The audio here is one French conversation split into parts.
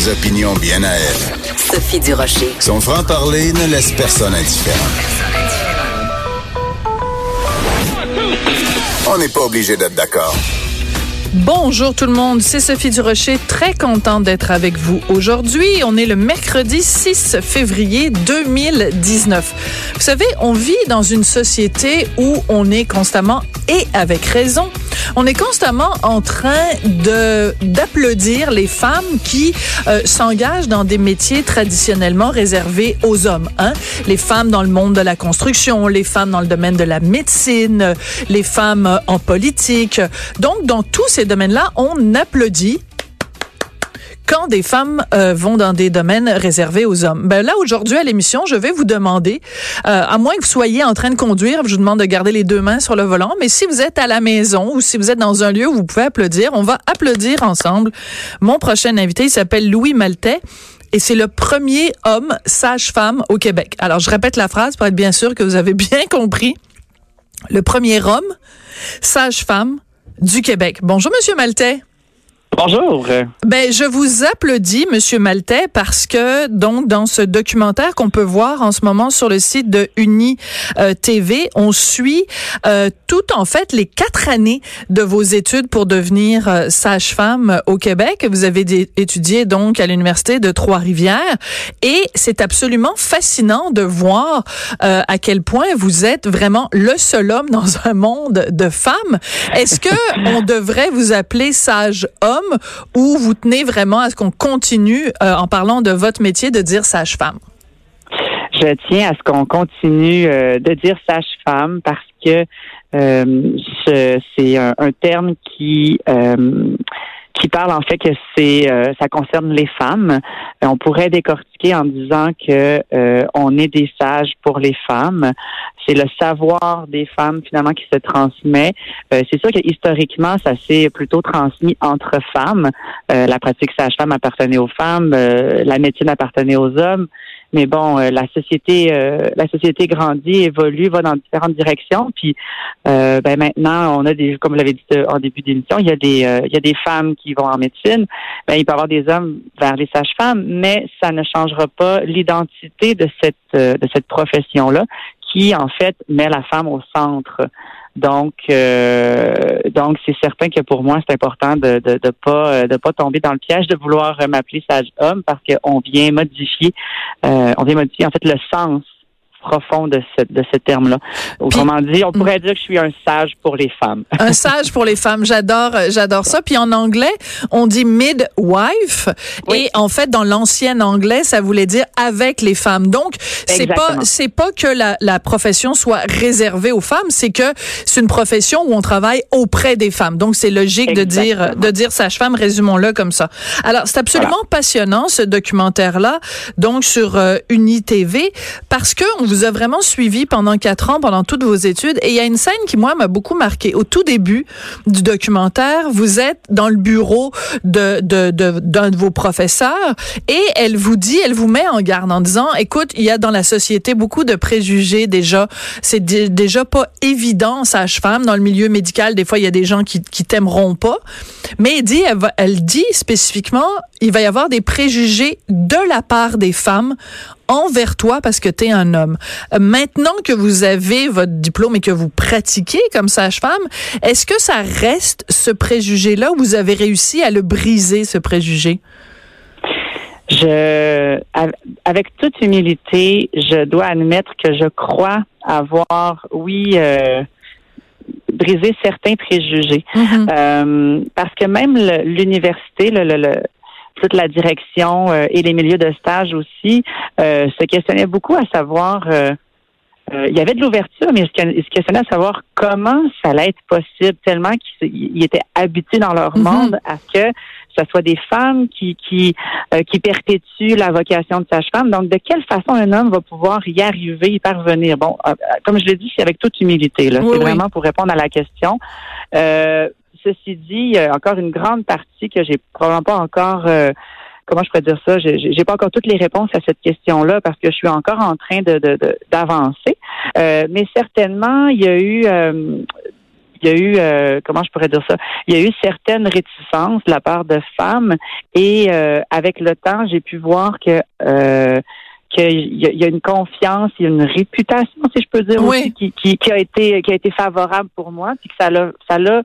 Des opinions bien à elle. Sophie Durocher. Son franc-parler ne laisse personne indifférent. On n'est pas obligé d'être d'accord. Bonjour tout le monde, c'est Sophie Durocher, très contente d'être avec vous aujourd'hui. On est le mercredi 6 février 2019. Vous savez, on vit dans une société où on est constamment, et avec raison, on est constamment en train de d'applaudir les femmes qui euh, s'engagent dans des métiers traditionnellement réservés aux hommes. Hein? Les femmes dans le monde de la construction, les femmes dans le domaine de la médecine, les femmes euh, en politique. Donc, dans tous ces domaines-là, on applaudit quand des femmes euh, vont dans des domaines réservés aux hommes. Ben là aujourd'hui à l'émission, je vais vous demander, euh, à moins que vous soyez en train de conduire, je vous demande de garder les deux mains sur le volant, mais si vous êtes à la maison ou si vous êtes dans un lieu où vous pouvez applaudir, on va applaudir ensemble. Mon prochain invité, il s'appelle Louis Maltais et c'est le premier homme sage-femme au Québec. Alors je répète la phrase pour être bien sûr que vous avez bien compris. Le premier homme sage-femme du Québec. Bonjour Monsieur Maltais. Bonjour. Ben, je vous applaudis, Monsieur Maltais, parce que donc dans ce documentaire qu'on peut voir en ce moment sur le site de Uni euh, TV, on suit euh, tout en fait les quatre années de vos études pour devenir euh, sage-femme au Québec. Vous avez étudié donc à l'université de Trois-Rivières et c'est absolument fascinant de voir euh, à quel point vous êtes vraiment le seul homme dans un monde de femmes. Est-ce que on devrait vous appeler sage-homme? Ou vous tenez vraiment à ce qu'on continue, euh, en parlant de votre métier, de dire sage-femme? Je tiens à ce qu'on continue euh, de dire sage-femme parce que euh, c'est un, un, terme qui qui parle en fait que c'est euh, ça concerne les femmes. Euh, on pourrait décortiquer en disant que euh, on est des sages pour les femmes. C'est le savoir des femmes finalement qui se transmet. c'est sûr que historiquement ça s'est plutôt transmis entre femmes. la pratique sage-femme appartenait aux femmes, la médecine appartenait aux hommes. Mais bon, euh, la société, euh, la société grandit, évolue, va dans différentes directions. Puis, euh, ben maintenant, on a des, comme vous l'avez dit en début d'émission, il y a des, il y a des femmes qui vont en médecine. Ben, il peut y avoir des hommes vers les sages-femmes, mais ça ne changera pas l'identité de cette, de cette profession-là, qui en fait met la femme au centre. Donc, euh, donc c'est certain que pour moi, c'est important de de, de pas de pas tomber dans le piège de vouloir m'appeler sage homme parce qu'on vient modifier, euh, on vient modifier en fait le sens profond de ce, de ce terme-là. Autrement dit, on pourrait dire que je suis un sage pour les femmes. un sage pour les femmes, j'adore, j'adore ça. Puis en anglais, on dit midwife, et en fait, dans l'ancien anglais, ça voulait dire avec les femmes. Donc, c'est pas, c'est pas que la, la profession soit réservée aux femmes, c'est que c'est une profession où on travaille auprès des femmes. Donc, c'est logique de dire, de dire sage-femme, résumons-le comme ça. Alors, c'est absolument passionnant ce documentaire-là, donc sur euh, UniTV, parce que on vous a vraiment suivi pendant quatre ans, pendant toutes vos études. Et il y a une scène qui, moi, m'a beaucoup marqué. Au tout début du documentaire, vous êtes dans le bureau d'un de vos professeurs et elle vous dit, elle vous met en garde en disant, écoute, il y a dans la société beaucoup de préjugés déjà. C'est déjà pas évident, sage-femme, dans le milieu médical. Des fois, il y a des gens qui, qui t'aimeront pas. Mais elle dit, elle dit spécifiquement, il va y avoir des préjugés de la part des femmes envers toi parce que tu es un homme. Euh, maintenant que vous avez votre diplôme et que vous pratiquez comme sage-femme, est-ce que ça reste ce préjugé-là ou vous avez réussi à le briser, ce préjugé? Je, avec toute humilité, je dois admettre que je crois avoir, oui, euh, brisé certains préjugés. Mm-hmm. Euh, parce que même l'université, le, le, toute la direction euh, et les milieux de stage aussi euh, se questionnaient beaucoup à savoir euh, euh, il y avait de l'ouverture, mais il se questionnait à savoir comment ça allait être possible, tellement qu'ils étaient habitués dans leur mm-hmm. monde à ce que ce soit des femmes qui qui euh, qui perpétuent la vocation de sage-femme. Donc, de quelle façon un homme va pouvoir y arriver, y parvenir? Bon, euh, comme je l'ai dit, c'est avec toute humilité. Là, c'est vraiment pour répondre à la question. Ceci dit, il y a encore une grande partie que j'ai probablement pas encore comment je pourrais dire ça, j'ai pas encore toutes les réponses à cette question-là parce que je suis encore en train de d'avancer. Euh, mais certainement, il y a eu euh, il y a eu, euh, comment je pourrais dire ça, il y a eu certaines réticences de la part de femmes et avec le temps, j'ai pu voir que qu'il y, a une confiance, il y a une réputation, si je peux dire, aussi, qui, qui, qui, a été qui a été favorable pour moi, puis que ça l'a ça l'a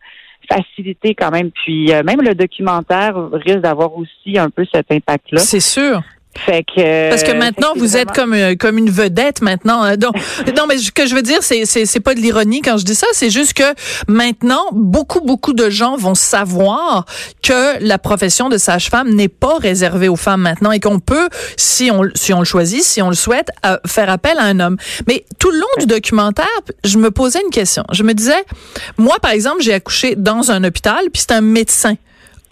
facilité quand même. Puis euh, même le documentaire risque d'avoir aussi un peu cet impact-là. C'est sûr. Fait que parce que maintenant vous êtes comme euh, comme une vedette maintenant. Hein. Donc non mais ce que je veux dire c'est c'est c'est pas de l'ironie quand je dis ça, c'est juste que maintenant beaucoup beaucoup de gens vont savoir que la profession de sage-femme n'est pas réservée aux femmes maintenant et qu'on peut si on si on le choisit, si on le souhaite euh, faire appel à un homme. Mais tout le long du documentaire, je me posais une question. Je me disais moi par exemple, j'ai accouché dans un hôpital puis c'est un médecin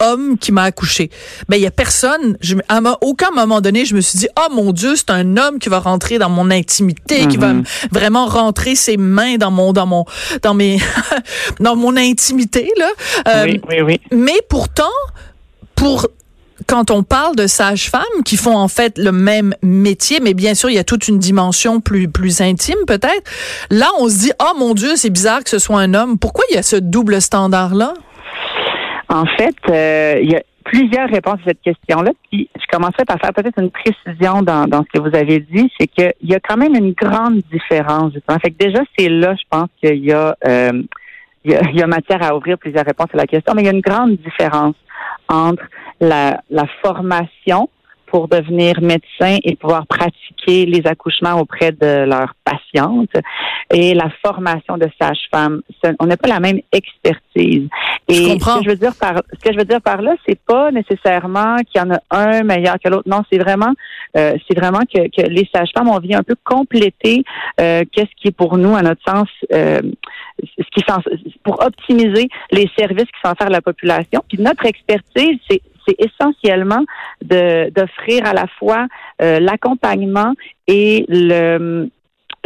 homme qui m'a accouché. Ben il y a personne. Je, à aucun moment donné, je me suis dit oh mon Dieu, c'est un homme qui va rentrer dans mon intimité, qui va mm-hmm. vraiment rentrer ses mains dans mon dans mon dans mes dans mon intimité là. Euh, oui, oui, oui. Mais pourtant, pour quand on parle de sages-femmes qui font en fait le même métier, mais bien sûr, il y a toute une dimension plus, plus intime peut-être. Là, on se dit, oh mon Dieu, c'est bizarre que ce soit un homme. Pourquoi il y a ce double standard-là? En fait, euh, il y a plusieurs réponses à cette question-là. Puis je commencerai par faire peut-être une précision dans, dans ce que vous avez dit, c'est qu'il y a quand même une grande différence. En Fait que déjà, c'est là, je pense qu'il y a euh, il y, a, il y a matière à ouvrir plusieurs réponses à la question, mais il y a une grande différence entre la, la formation pour devenir médecin et pouvoir pratiquer les accouchements auprès de leurs patientes et la formation de sage-femme. On n'a pas la même expertise. Et ce que je veux dire par ce que je veux dire par là, c'est pas nécessairement qu'il y en a un meilleur que l'autre. Non, c'est vraiment euh, c'est vraiment que, que les sages-femmes ont vient un peu compléter euh, qu'est-ce qui est pour nous, à notre sens, euh, ce qui pour optimiser les services qui sont offerts à la population. Puis notre expertise, c'est c'est essentiellement d'offrir à la fois euh, l'accompagnement et le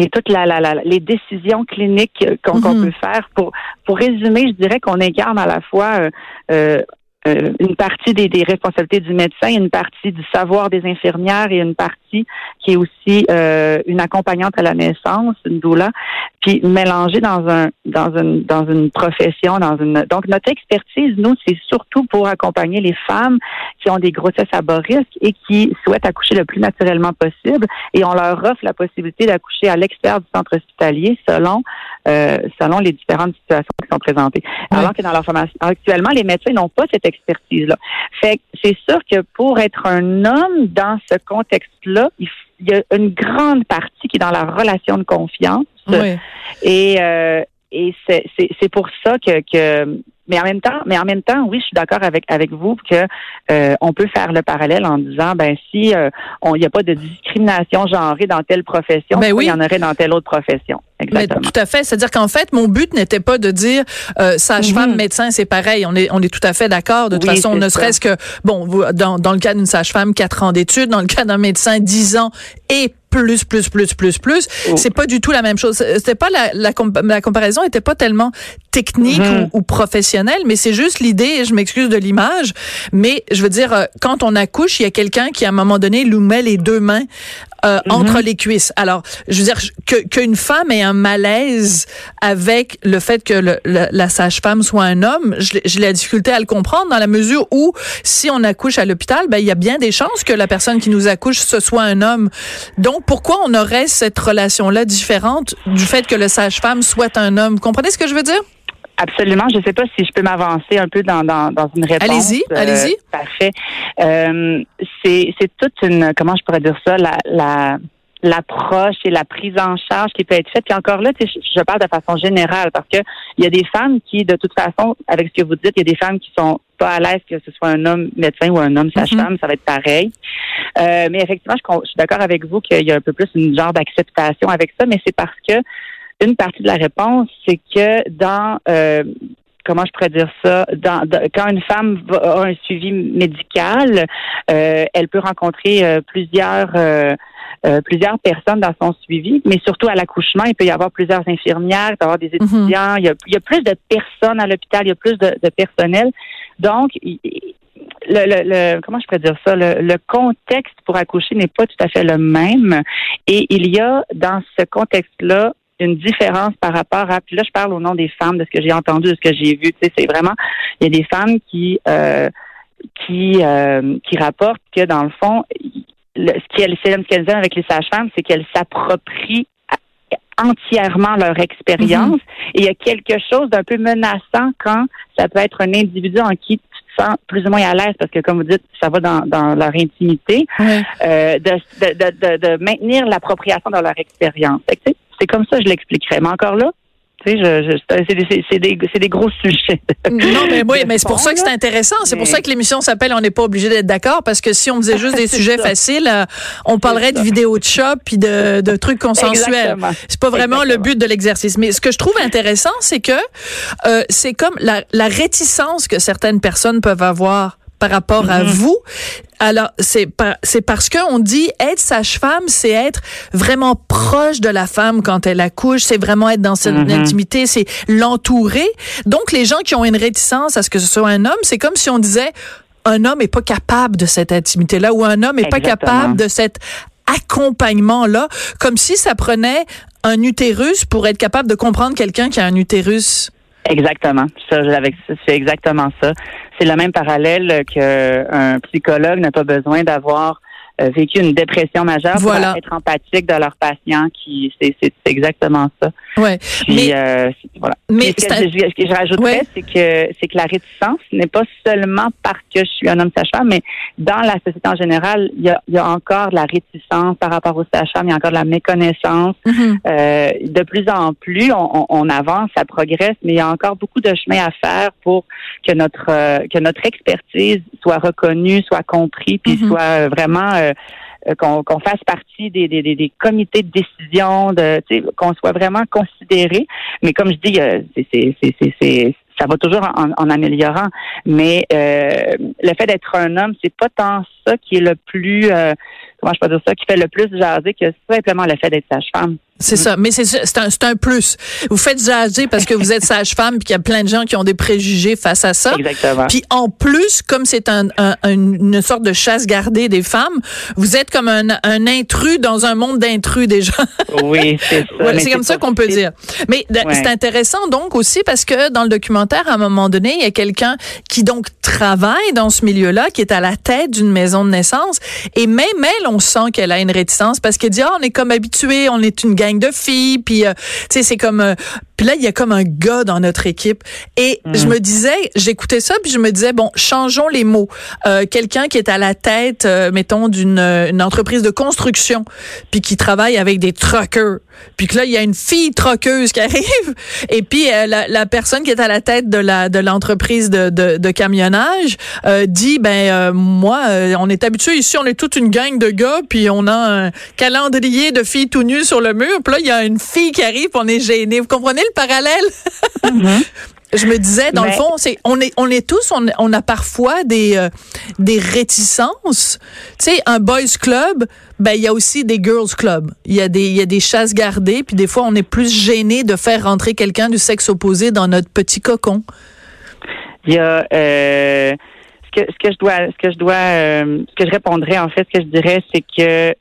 et toutes la, la, les décisions cliniques qu'on mm-hmm. peut faire. Pour, pour résumer, je dirais qu'on incarne à la fois euh, euh une partie des, des, responsabilités du médecin, une partie du savoir des infirmières et une partie qui est aussi euh, une accompagnante à la naissance, une doula, puis mélangée dans un dans une dans une profession, dans une donc notre expertise, nous, c'est surtout pour accompagner les femmes qui ont des grossesses à bas risque et qui souhaitent accoucher le plus naturellement possible et on leur offre la possibilité d'accoucher à l'extérieur du centre hospitalier selon euh, selon les différentes situations qui sont présentées. Alors que dans leur formation actuellement, les médecins n'ont pas cette expertise-là. Fait c'est sûr que pour être un homme dans ce contexte-là, il, y a une grande partie qui est dans la relation de confiance. Et, euh, et c'est pour ça que, que mais en même temps, mais en même temps, oui, je suis d'accord avec avec vous que euh, on peut faire le parallèle en disant ben si euh, il n'y a pas de discrimination genrée dans telle profession, ben il y en aurait dans telle autre profession. Exactement. tout à fait. C'est-à-dire qu'en fait, mon but n'était pas de dire euh, sage-femme, mhm. médecin, c'est pareil. On est on est tout à fait d'accord. De toute façon, ne serait-ce que bon, dans dans le cas d'une sage-femme, quatre ans d'études, dans le cas d'un médecin, dix ans et plus plus plus plus plus oh. c'est pas du tout la même chose c'était pas la, la, la comparaison était pas tellement technique mhm. ou, ou, professionnelle mais c'est juste l'idée je m'excuse de l'image mais je veux dire euh, quand on accouche il y a quelqu'un qui à un moment donné nous met les deux mains euh, mhm. entre les cuisses. Alors, je veux dire que qu'une femme ait un malaise avec le fait que le, la sage-femme soit un homme, j'ai la difficulté à le comprendre dans la mesure où si on accouche à l'hôpital, ben il y a bien des chances que la personne qui nous accouche ce soit un homme. Donc pourquoi on aurait cette relation-là différente du fait que le sage-femme soit un homme? Comprenez ce que je veux dire? Absolument. Je ne sais pas si je peux m'avancer un peu dans, dans, dans une réponse. Allez-y, euh, allez-y. Parfait. Euh, c'est, c'est toute une, comment je pourrais dire ça, la, la, l'approche et la prise en charge qui peut être faite. Puis encore là, je parle de façon générale parce que il y a des femmes qui, de toute façon, avec ce que vous dites, il y a des femmes qui sont pas à l'aise que ce soit un homme médecin ou un homme sage-femme, ça va être pareil. Euh, mais effectivement, je, je suis d'accord avec vous qu'il y a un peu plus une genre d'acceptation avec ça, mais c'est parce que une partie de la réponse, c'est que dans euh, comment je pourrais dire ça, dans, quand une femme a un suivi médical, euh, elle peut rencontrer euh, plusieurs euh, plusieurs personnes dans son suivi, mais surtout à l'accouchement, il peut y avoir plusieurs infirmières, il peut y avoir des mhm. étudiants, il, y a, il, y a, plus de personnes à l'hôpital, il y a plus de, de personnel. Donc, le, le, comment je pourrais dire ça, le, le contexte pour accoucher n'est pas tout à fait le même. Et il y a dans ce contexte-là une différence par rapport à. Puis là, je parle au nom des femmes, de ce que j'ai entendu, de ce que j'ai vu. Tu sais, c'est vraiment. Il y a des femmes qui euh, qui euh, qui rapportent que dans le fond, ce qu'elles ce qu'elles aiment avec les sages-femmes, c'est qu'elles s'approprient entièrement leur expérience. Mm-hmm. Et il y a quelque chose d'un peu menaçant quand ça peut être un individu en qui tu te sens plus ou moins à l'aise parce que, comme vous dites, ça va dans, dans leur intimité, euh, de, de, de, de, maintenir l'appropriation de leur expérience. C'est comme ça que je l'expliquerais. Mais encore là, tu sais, c'est des, des, gros sujets. Non, mais oui, mais c'est pour ça que c'est intéressant. C'est pour ça que l'émission s'appelle On n'est pas obligé d'être d'accord parce que si on faisait juste des sujets faciles, euh, on parlerait de vidéos de shop puis de, de trucs consensuels. C'est pas vraiment le but de l'exercice. Mais ce que je trouve intéressant, c'est que euh, c'est comme la, la réticence que certaines personnes peuvent avoir par rapport à mm-hmm. vous. Alors, c'est c'est parce que on dit être sage-femme, c'est être vraiment proche de la femme quand elle accouche, c'est vraiment être dans cette mm-hmm. intimité, c'est l'entourer. Donc, les gens qui ont une réticence à ce que ce soit un homme, c'est comme si on disait un homme est pas capable de cette intimité-là ou un homme est pas capable de cet accompagnement-là, comme si ça prenait un utérus pour être capable de comprendre quelqu'un qui a un utérus. Exactement. C'est exactement ça. C'est le même parallèle qu'un psychologue n'a pas besoin d'avoir vécu une dépression majeure pour être empathique de leurs patients qui c'est exactement ça. Ouais. mais euh, voilà. Mais ce que, je, rajouterais c'est que c'est que la réticence n'est pas seulement parce que je suis un homme sage-femme mais dans la société en général, il y a, y a encore de la réticence par rapport aux sage-femmes, il y a encore de la méconnaissance. Mm-hmm. euh, de plus en plus on, on, avance, ça progresse, mais il y a encore beaucoup de chemin à faire pour que notre euh, que notre expertise soit reconnue, soit comprise, puis mm-hmm. soit vraiment euh, qu'on fasse partie des, comités de décision, de qu'on soit vraiment considéré. Mais comme je dis, euh, c'est ça va toujours en, en améliorant. Mais euh, le fait d'être un homme, c'est pas tant ça qui est le plus comment je peux dire ça, qui fait le plus jaser que simplement le fait d'être sage-femme. C'est ça, mais c'est un, un plus. Vous faites jaser parce que vous êtes sage-femme puis qu'il y a plein de gens qui ont des préjugés face à ça. Exactement. Puis en plus, comme c'est un, un, une sorte de chasse gardée des femmes, vous êtes comme un, un intrus dans un monde d'intrus déjà. Oui, c'est ça. c'est comme ça qu'on peut dire. Mais c'est intéressant donc aussi parce que dans le documentaire, à un moment donné, il y a quelqu'un qui donc travaille dans ce milieu-là, qui est à la tête d'une maison de naissance, et même elle, on sent qu'elle a une réticence parce qu'elle dit, ah, on est comme habitué, on est une gang de filles, puis, euh, tu sais, c'est comme, euh, puis là, il y a comme un gars dans notre équipe. Et je mm. me disais, j'écoutais ça, puis je me disais, bon, changeons les mots. Euh, quelqu'un qui est à la tête, mettons, d'une une entreprise de construction, puis qui travaille avec des truckers, puis que là, il y a une fille truckeuse qui arrive, et puis la, la, personne qui est à la tête de la de l'entreprise de, de, de camionnage dit, ben, moi, on est habitué ici, on est toute une gang de gars, puis on a un calendrier de filles tout nues sur le mur. Puis là, il y a une fille qui arrive, on est gêné. Vous comprenez le parallèle? Mm-hmm. Je me disais, dans le fond, c'est on est on est tous on, on a parfois des euh, des réticences. Tu sais, un boys club, ben il y a aussi des girls club. Il y a des il y a des chasses gardées, puis des fois on est plus gêné de faire rentrer quelqu'un du sexe opposé dans notre petit cocon. Il y a euh, ce que, ce que je dois, ce que je dois, euh, ce que je répondrais en fait, ce que je dirais, c'est que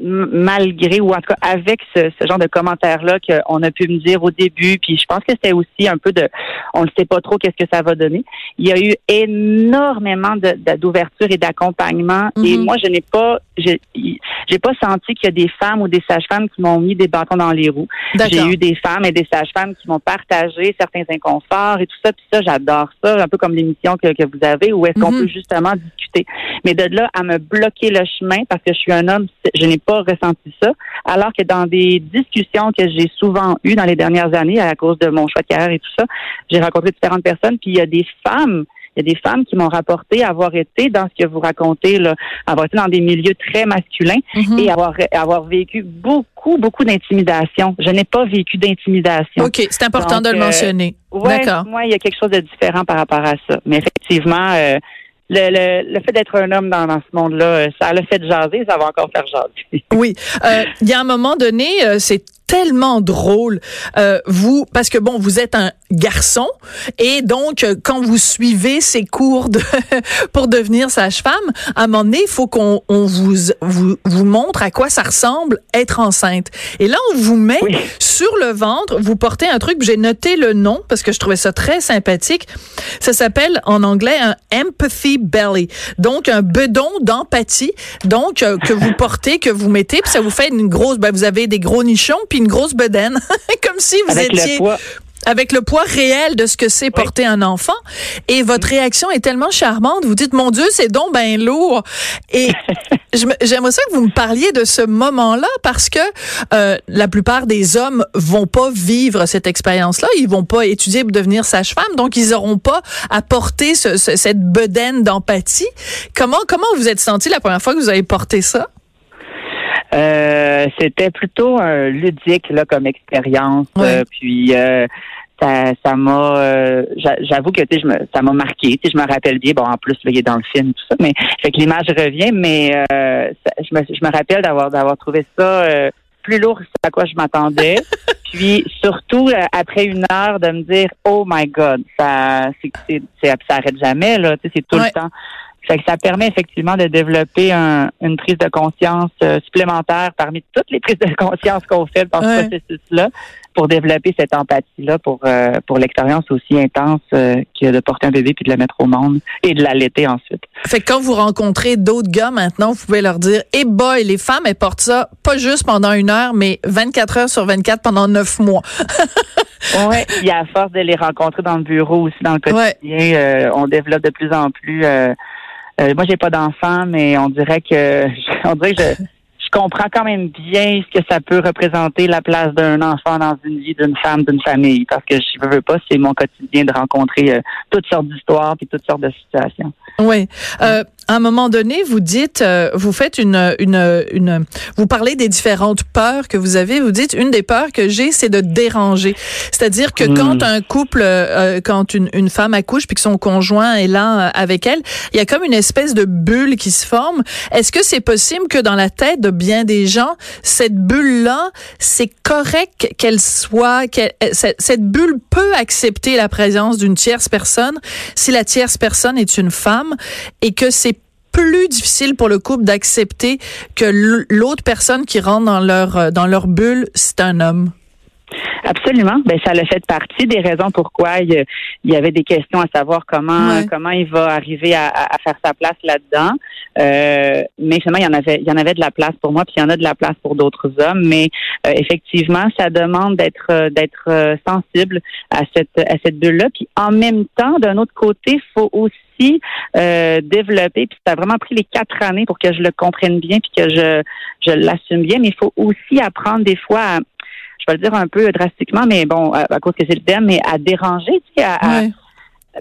malgré ou en tout cas avec ce, genre de commentaires-là qu'on a pu me dire au début, puis je pense que c'était aussi un peu de, on ne sait pas trop qu'est-ce que ça va donner. Il y a eu énormément d'ouverture et d'accompagnement, et mhm. moi je n'ai pas, j'ai pas senti qu'il y a des femmes ou des sages-femmes qui m'ont mis des bâtons dans les roues. J'ai eu des femmes et des sages-femmes qui m'ont partagé certains inconforts et tout ça, puis ça j'adore ça, un peu comme l'émission que, que vous avez où est-ce qu'on mhm. peut justement discuter. Mais de là à me bloquer le chemin parce que je suis un homme je n'ai pas ressenti ça. Alors que dans des discussions que j'ai souvent eues dans les dernières années à cause de mon choix de carrière et tout ça, j'ai rencontré différentes personnes, puis il y a des femmes il y a des femmes qui m'ont rapporté avoir été dans ce que vous racontez, là, avoir été dans des milieux très masculins Mhm. et avoir, avoir vécu beaucoup, beaucoup d'intimidation. Je n'ai pas vécu d'intimidation. OK, c'est important Donc, de le euh, mentionner. Ouais, D'accord. moi, il y a quelque chose de différent par rapport à ça. Mais effectivement, euh, le, le, le fait d'être un homme dans, dans ce monde-là, euh, ça l'a fait jaser, ça va encore faire jaser. Oui, Euh, il y a un moment donné, euh, c'est tellement drôle. Euh, vous, parce que bon, vous êtes un garçon et donc euh, quand vous suivez ces cours de, pour devenir sage-femme, à un moment donné, il faut qu'on on vous, vous vous montre à quoi ça ressemble être enceinte. Et là, on vous met Oui. sur le ventre, vous portez un truc, j'ai noté le nom parce que je trouvais ça très sympathique. Ça s'appelle en anglais un empathy belly, donc un bedon d'empathie, donc euh, que vous portez, que vous mettez, puis ça vous fait une grosse, ben, vous avez des gros nichons puis une grosse bedaine, comme si vous Avec étiez le poids. avec le poids réel de ce que c'est porter un enfant. Et votre réaction est tellement charmante. Vous dites, mon Dieu, c'est donc ben lourd. Et j'aimerais ça que vous me parliez de ce moment-là parce que euh, la plupart des hommes vont pas vivre cette expérience-là. Ils vont pas étudier pour devenir sage-femme. Donc, ils auront pas à porter ce- ce- cette bedaine d'empathie. Comment, comment vous êtes senti la première fois que vous avez porté ça? Euh, c'était plutôt un ludique là comme expérience. Euh, puis euh, ça, ça m'a, euh, j'a- j'avoue que tu sais, je me, ça m'a marqué. Tu sais, je me rappelle bien. Bon, en plus, là, il est dans le film tout ça, mais fait que l'image revient. Mais euh, ça- je me, je me rappelle d'avoir d'avoir trouvé ça euh, plus lourd que ce à quoi je m'attendais. Puis surtout après une heure de me dire, oh my God, ça, c'est, c'est, c'est- ça arrête jamais là. Tu sais, c'est tout Ouais. le temps. Fait que ça permet effectivement de développer un- une prise de conscience euh, supplémentaire parmi toutes les prises de conscience qu'on fait dans Ouais. ce processus-là pour développer cette empathie-là pour euh, pour l'expérience aussi intense euh, que de porter un bébé puis de le mettre au monde et de l'allaiter ensuite. Fait que quand vous rencontrez d'autres gars maintenant, vous pouvez leur dire, eh boy, les femmes, elles portent ça pas juste pendant une heure, mais 24 heures sur 24 pendant neuf mois. Ouais, puis à force de les rencontrer dans le bureau aussi dans le Ouais. quotidien, euh, on développe de plus en plus. Euh, moi, j'ai pas d'enfant, mais on dirait que on dirait que je, comprends quand même bien ce que ça peut représenter la place d'un enfant dans une vie d'une femme, d'une famille, parce que je veux pas, c'est mon quotidien de rencontrer euh, toutes sortes d'histoires puis toutes sortes de situations. Oui. Euh, à un moment donné, vous dites, euh, vous faites une, une, une, vous parlez des différentes peurs que vous avez. Vous dites, une des peurs que j'ai, c'est de déranger. C'est-à-dire que Mm. quand un couple, euh, quand une, une femme accouche puis que son conjoint est là euh, avec elle, il y a comme une espèce de bulle qui se forme. Est-ce que c'est possible que dans la tête de bien des gens, cette bulle-là, c'est correct qu'elle soit, qu'elle, euh, cette bulle peut accepter la présence d'une tierce personne? Si la tierce personne est une femme et que c'est plus difficile pour le couple d'accepter que l'autre personne qui rentre dans leur euh, dans leur bulle, c'est un homme. Absolument. Ben ça a fait partie des raisons pourquoi il y, avait des questions à savoir comment Ouais. comment il va arriver à, à- à faire sa place là-dedans. Euh, mais finalement, il y en avait il y en avait de la place pour moi, puis il y en a de la place pour d'autres hommes. Mais euh, effectivement, ça demande d'être euh, d'être euh, sensible à cette à cette bulle-là. Puis en même temps, d'un autre côté, faut aussi euh, développer. Puis ça a vraiment pris les quatre années pour que je le comprenne bien, puis que je je l'assume bien. Mais il faut aussi apprendre des fois à je vais le dire un peu drastiquement, mais bon, à, à cause que c'est le thème, mais à déranger, tu sais, à- à-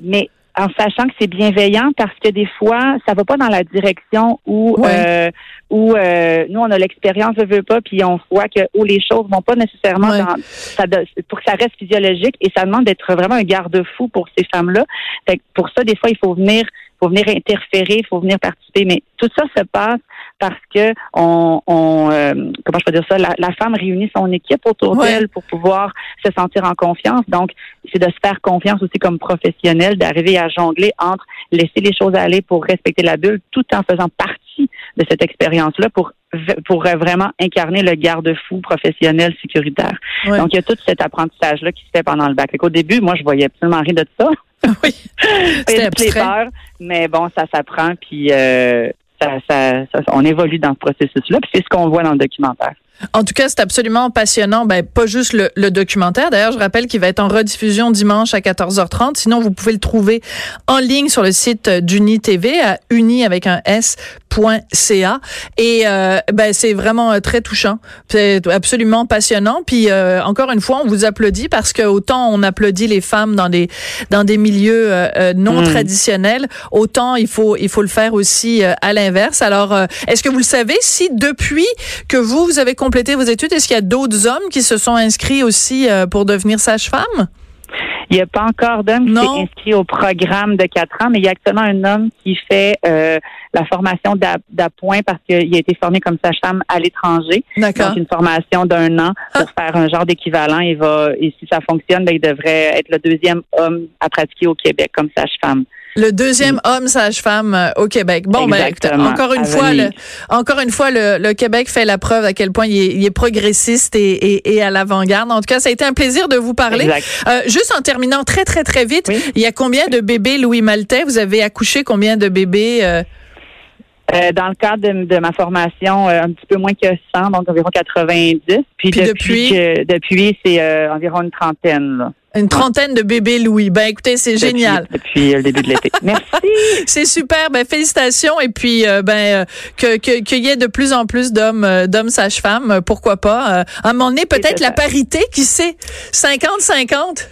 mais en sachant que c'est bienveillant parce que des fois, ça va pas dans la direction où euh, où euh, nous on a l'expérience, je veux pas, puis on voit que où les choses vont pas nécessairement dans ça pour que ça reste physiologique et ça demande d'être vraiment un garde-fou pour ces femmes-là. Fait que pour ça, des fois, il faut venir faut venir interférer, il faut venir participer, mais tout ça se passe parce que on, on euh, comment je peux dire ça, la, la femme réunit son équipe autour Ouais. d'elle pour pouvoir se sentir en confiance. Donc, c'est de se faire confiance aussi comme professionnel, d'arriver à jongler entre laisser les choses aller pour respecter la bulle, tout en faisant partie de cette expérience-là pour pour vraiment incarner le garde-fou professionnel sécuritaire. Ouais. Donc, il y a tout cet apprentissage-là qui se fait pendant le bac. Fait qu'au début, moi, je voyais absolument rien de ça. Oui. C'était les peurs, mais bon, ça s'apprend, puis euh, ça, ça, ça- on évolue dans ce processus-là, puis c'est ce qu'on voit dans le documentaire. En tout cas, c'est absolument passionnant. Ben, pas juste le, le documentaire. D'ailleurs, je rappelle qu'il va être en rediffusion dimanche à 14h30. Sinon, vous pouvez le trouver en ligne sur le site d'Uni TV à uni avec un s.ca. Et euh, ben, c'est vraiment euh, très touchant. C'est absolument passionnant. Puis euh, encore une fois, on vous applaudit parce que autant on applaudit les femmes dans des dans des milieux euh, non mm. traditionnels, autant il faut il faut le faire aussi à l'inverse. Alors, est-ce que vous le savez si depuis que vous vous avez complété vos études, est-ce qu'il y a d'autres hommes qui se sont inscrits aussi euh, pour devenir sage-femme? Il n'y a pas encore d'homme qui s'est inscrit au programme de quatre ans, mais il y a actuellement un homme qui fait euh, la formation d'appoint parce qu'il a été formé comme sage-femme à l'étranger. D'accord. Donc, une formation d'un an pour ah. faire un genre d'équivalent. Il va, et si ça fonctionne, ben, il devrait être le deuxième homme à pratiquer au Québec comme sage-femme. Le deuxième mm. homme sage-femme euh, au Québec. Bon, ben, encore une fois, le, encore une fois, le, Québec fait la preuve à quel point il est, progressiste et, à l'avant-garde. En tout cas, ça a été un plaisir de vous parler. Euh, juste en terminant très, très, très vite, il y a combien de bébés Louis Maltais? Vous avez accouché combien de bébés? Euh? dans le cadre de, ma formation, un petit peu moins que 100, donc environ 90. Puis, depuis, depuis, c'est environ une trentaine. Là. Une trentaine de bébés Louis. Ben écoutez, c'est génial. Depuis le début de l'été. Merci. c'est super. Ben félicitations et puis euh, ben euh, que qu'il y ait de plus en plus d'hommes euh, d'hommes sages-femmes, pourquoi pas. à un moment donné, peut-être la parité, qui sait, 50-50.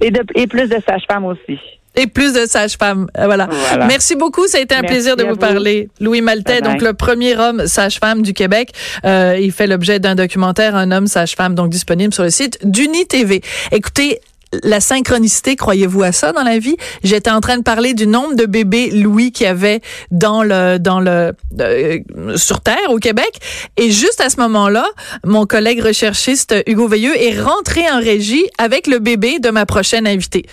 et, de, et plus de sages-femmes aussi. Et plus de sages-femmes. Euh, voilà. Merci beaucoup. Ça a été un plaisir de vous, parler. Louis Maltais, donc le premier homme sage-femme du Québec. Euh, il fait l'objet d'un documentaire, Un homme sage-femme, donc disponible sur le site d'Uni TV. Écoutez, la synchronicité, croyez-vous à ça dans la vie? J'étais en train de parler du nombre de bébés Louis qu'il y avait dans le dans le euh, sur terre au Québec et juste à ce moment-là, mon collègue recherchiste Hugo Veilleux est rentré en régie avec le bébé de ma prochaine invitée.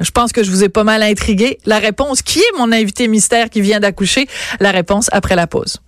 Je pense que je vous ai pas mal intrigué. La réponse, qui est mon invité mystère qui vient d'accoucher? La réponse après la pause.